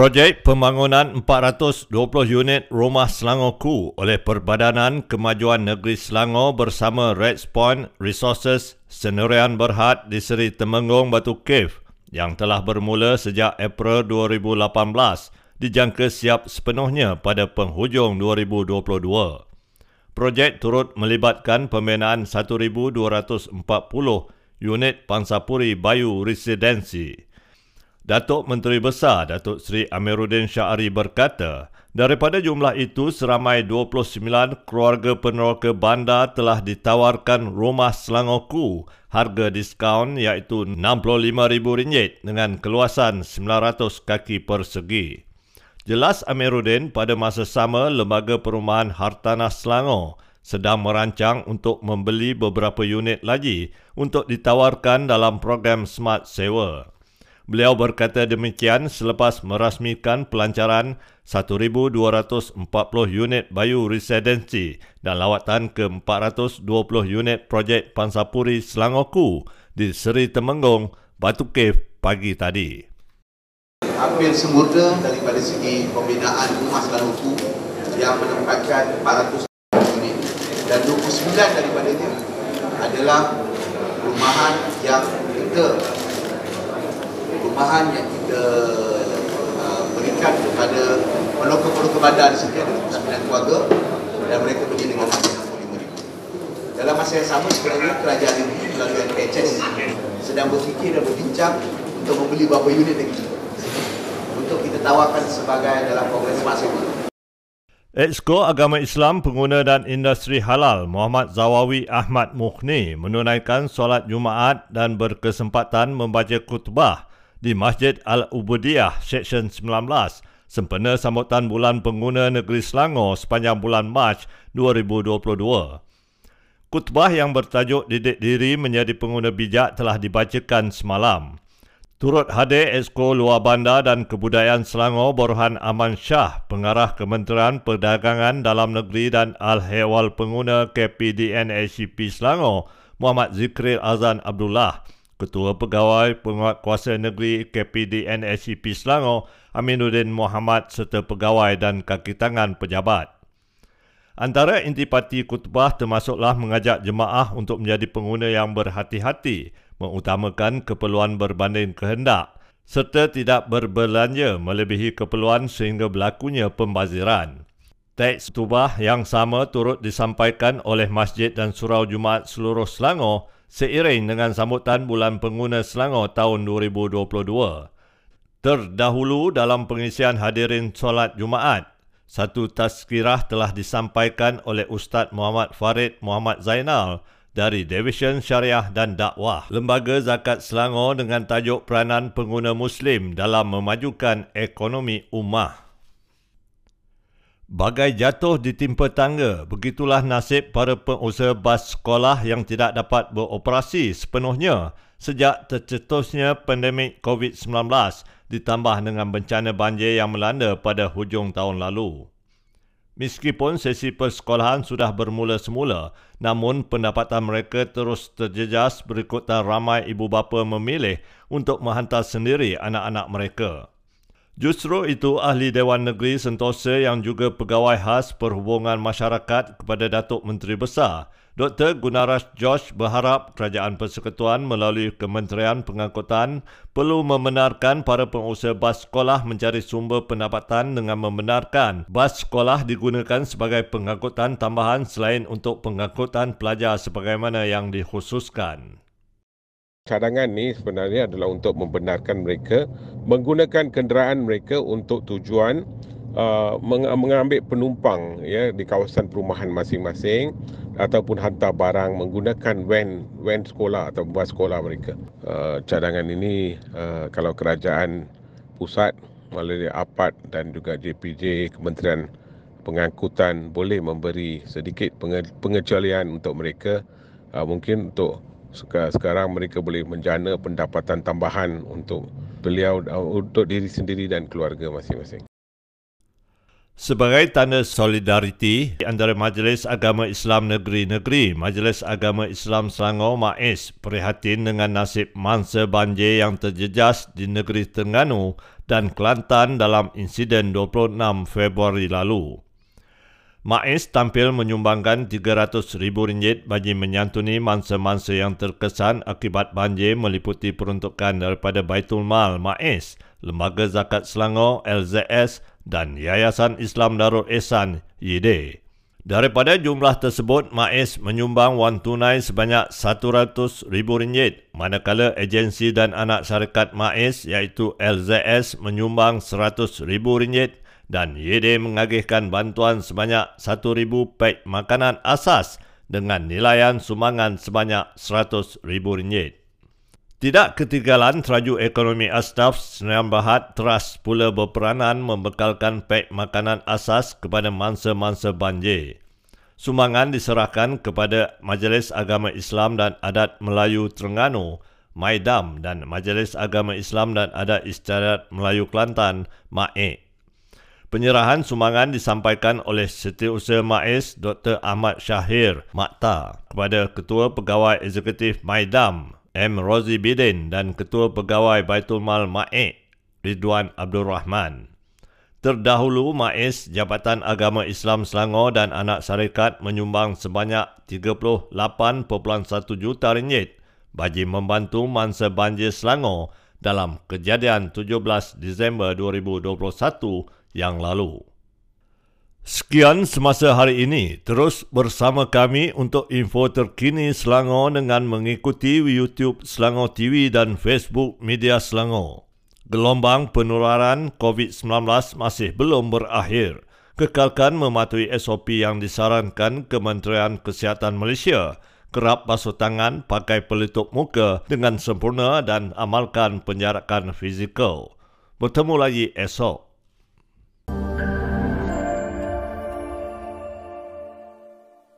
Projek pembangunan 420 unit rumah Selangor Ku oleh Perbadanan Kemajuan Negeri Selangor bersama Point Resources Senurian Berhad di Seri Temenggung Batu Cave yang telah bermula sejak April 2018 dijangka siap sepenuhnya pada penghujung 2022. Projek turut melibatkan pembinaan 1,240 unit Pansapuri Bayu Residensi. Datuk Menteri Besar Datuk Seri Amiruddin Syahari berkata, daripada jumlah itu seramai 29 keluarga peneroka bandar telah ditawarkan rumah Selangor Ku harga diskaun iaitu RM65,000 dengan keluasan 900 kaki persegi. Jelas Amiruddin pada masa sama Lembaga Perumahan Hartanah Selangor sedang merancang untuk membeli beberapa unit lagi untuk ditawarkan dalam program Smart Sewa. Beliau berkata demikian selepas merasmikan pelancaran 1,240 unit Bayu Residency dan lawatan ke 420 unit projek Pansapuri Selangor Ku di Seri Temenggung, Batu Cave pagi tadi. Hampir sempurna daripada segi pembinaan rumah Selangor Ku yang menempatkan 400 unit dan 29 daripadanya adalah rumahan yang kita perumahan yang kita uh, berikan kepada di sini ada 29 keluarga dan mereka berdiri dengan harga RM65,000. Dalam masa yang sama sebenarnya kerajaan ini melalui NPHS sedang berfikir dan berbincang untuk membeli beberapa unit lagi untuk kita tawarkan sebagai dalam program masa ini. Exco Agama Islam Pengguna dan Industri Halal Muhammad Zawawi Ahmad Mukhni menunaikan solat Jumaat dan berkesempatan membaca khutbah di Masjid Al-Ubudiyah Seksyen 19 sempena sambutan Bulan Pengguna Negeri Selangor sepanjang bulan Mac 2022. Kutbah yang bertajuk Didik Diri Menjadi Pengguna Bijak telah dibacakan semalam. Turut hadir Esko Luar Bandar dan Kebudayaan Selangor Borhan Aman Shah, Pengarah Kementerian Perdagangan Dalam Negeri dan Al-Hewal Pengguna KPDN ACP Selangor, Muhammad Zikril Azan Abdullah. Ketua Pegawai Penguatkuasa Negeri KPDN SCP Selangor Aminuddin Muhammad serta pegawai dan kaki tangan pejabat. Antara intipati kutubah termasuklah mengajak jemaah untuk menjadi pengguna yang berhati-hati, mengutamakan keperluan berbanding kehendak serta tidak berbelanja melebihi keperluan sehingga berlakunya pembaziran. Teks tubah yang sama turut disampaikan oleh Masjid dan Surau Jumaat seluruh Selangor seiring dengan sambutan Bulan Pengguna Selangor tahun 2022. Terdahulu dalam pengisian hadirin solat Jumaat, satu tazkirah telah disampaikan oleh Ustaz Muhammad Farid Muhammad Zainal dari Division Syariah dan Dakwah Lembaga Zakat Selangor dengan tajuk Peranan Pengguna Muslim dalam Memajukan Ekonomi Ummah. Bagai jatuh di timpa tangga, begitulah nasib para pengusaha bas sekolah yang tidak dapat beroperasi sepenuhnya sejak tercetusnya pandemik COVID-19 ditambah dengan bencana banjir yang melanda pada hujung tahun lalu. Meskipun sesi persekolahan sudah bermula semula, namun pendapatan mereka terus terjejas berikutan ramai ibu bapa memilih untuk menghantar sendiri anak-anak mereka. Justru itu ahli Dewan Negeri Sentosa yang juga pegawai khas perhubungan masyarakat kepada Datuk Menteri Besar, Dr. Gunaras Josh berharap Kerajaan Persekutuan melalui Kementerian Pengangkutan perlu membenarkan para pengusaha bas sekolah mencari sumber pendapatan dengan membenarkan bas sekolah digunakan sebagai pengangkutan tambahan selain untuk pengangkutan pelajar sebagaimana yang dikhususkan cadangan ni sebenarnya adalah untuk membenarkan mereka menggunakan kenderaan mereka untuk tujuan uh, mengambil penumpang ya di kawasan perumahan masing-masing ataupun hantar barang menggunakan van van sekolah atau bas sekolah mereka. Uh, cadangan ini uh, kalau kerajaan pusat melalui APAD dan juga JPJ Kementerian Pengangkutan boleh memberi sedikit pengecualian untuk mereka uh, mungkin untuk sekarang mereka boleh menjana pendapatan tambahan untuk beliau untuk diri sendiri dan keluarga masing-masing. Sebagai tanda solidariti antara Majlis Agama Islam Negeri-Negeri, Majlis Agama Islam Selangor MAIS prihatin dengan nasib mangsa banjir yang terjejas di negeri Terengganu dan Kelantan dalam insiden 26 Februari lalu. MAIS tampil menyumbangkan RM300,000 bagi menyantuni mangsa-mangsa yang terkesan akibat banjir meliputi peruntukan daripada Baitul Mal MAIS, Lembaga Zakat Selangor LZS dan Yayasan Islam Darul Ehsan YD. Daripada jumlah tersebut, MAIS menyumbang wang tunai sebanyak RM100,000 manakala agensi dan anak syarikat MAIS iaitu LZS menyumbang RM100,000 dan YD mengagihkan bantuan sebanyak 1,000 pek makanan asas dengan nilaian sumbangan sebanyak RM100,000. Tidak ketinggalan teraju ekonomi Asnaf Senayan Berhad teras pula berperanan membekalkan pek makanan asas kepada mangsa-mangsa banjir. Sumbangan diserahkan kepada Majlis Agama Islam dan Adat Melayu Terengganu, Maidam dan Majlis Agama Islam dan Adat Istiadat Melayu Kelantan, MAE. Penyerahan sumbangan disampaikan oleh Setiausaha MAIS Dr. Ahmad Syahir Makta kepada Ketua Pegawai Eksekutif Maidam M. Rozi Bidin dan Ketua Pegawai Baitul Mal Ma'ik Ridwan Abdul Rahman. Terdahulu MAIS Jabatan Agama Islam Selangor dan Anak Syarikat menyumbang sebanyak 38.1 juta ringgit bagi membantu mangsa banjir Selangor dalam kejadian 17 Disember 2021 yang lalu. Sekian semasa hari ini. Terus bersama kami untuk info terkini Selangor dengan mengikuti YouTube Selangor TV dan Facebook Media Selangor. Gelombang penularan COVID-19 masih belum berakhir. Kekalkan mematuhi SOP yang disarankan Kementerian Kesihatan Malaysia. Kerap basuh tangan, pakai pelitup muka dengan sempurna dan amalkan penjarakan fizikal. Bertemu lagi esok.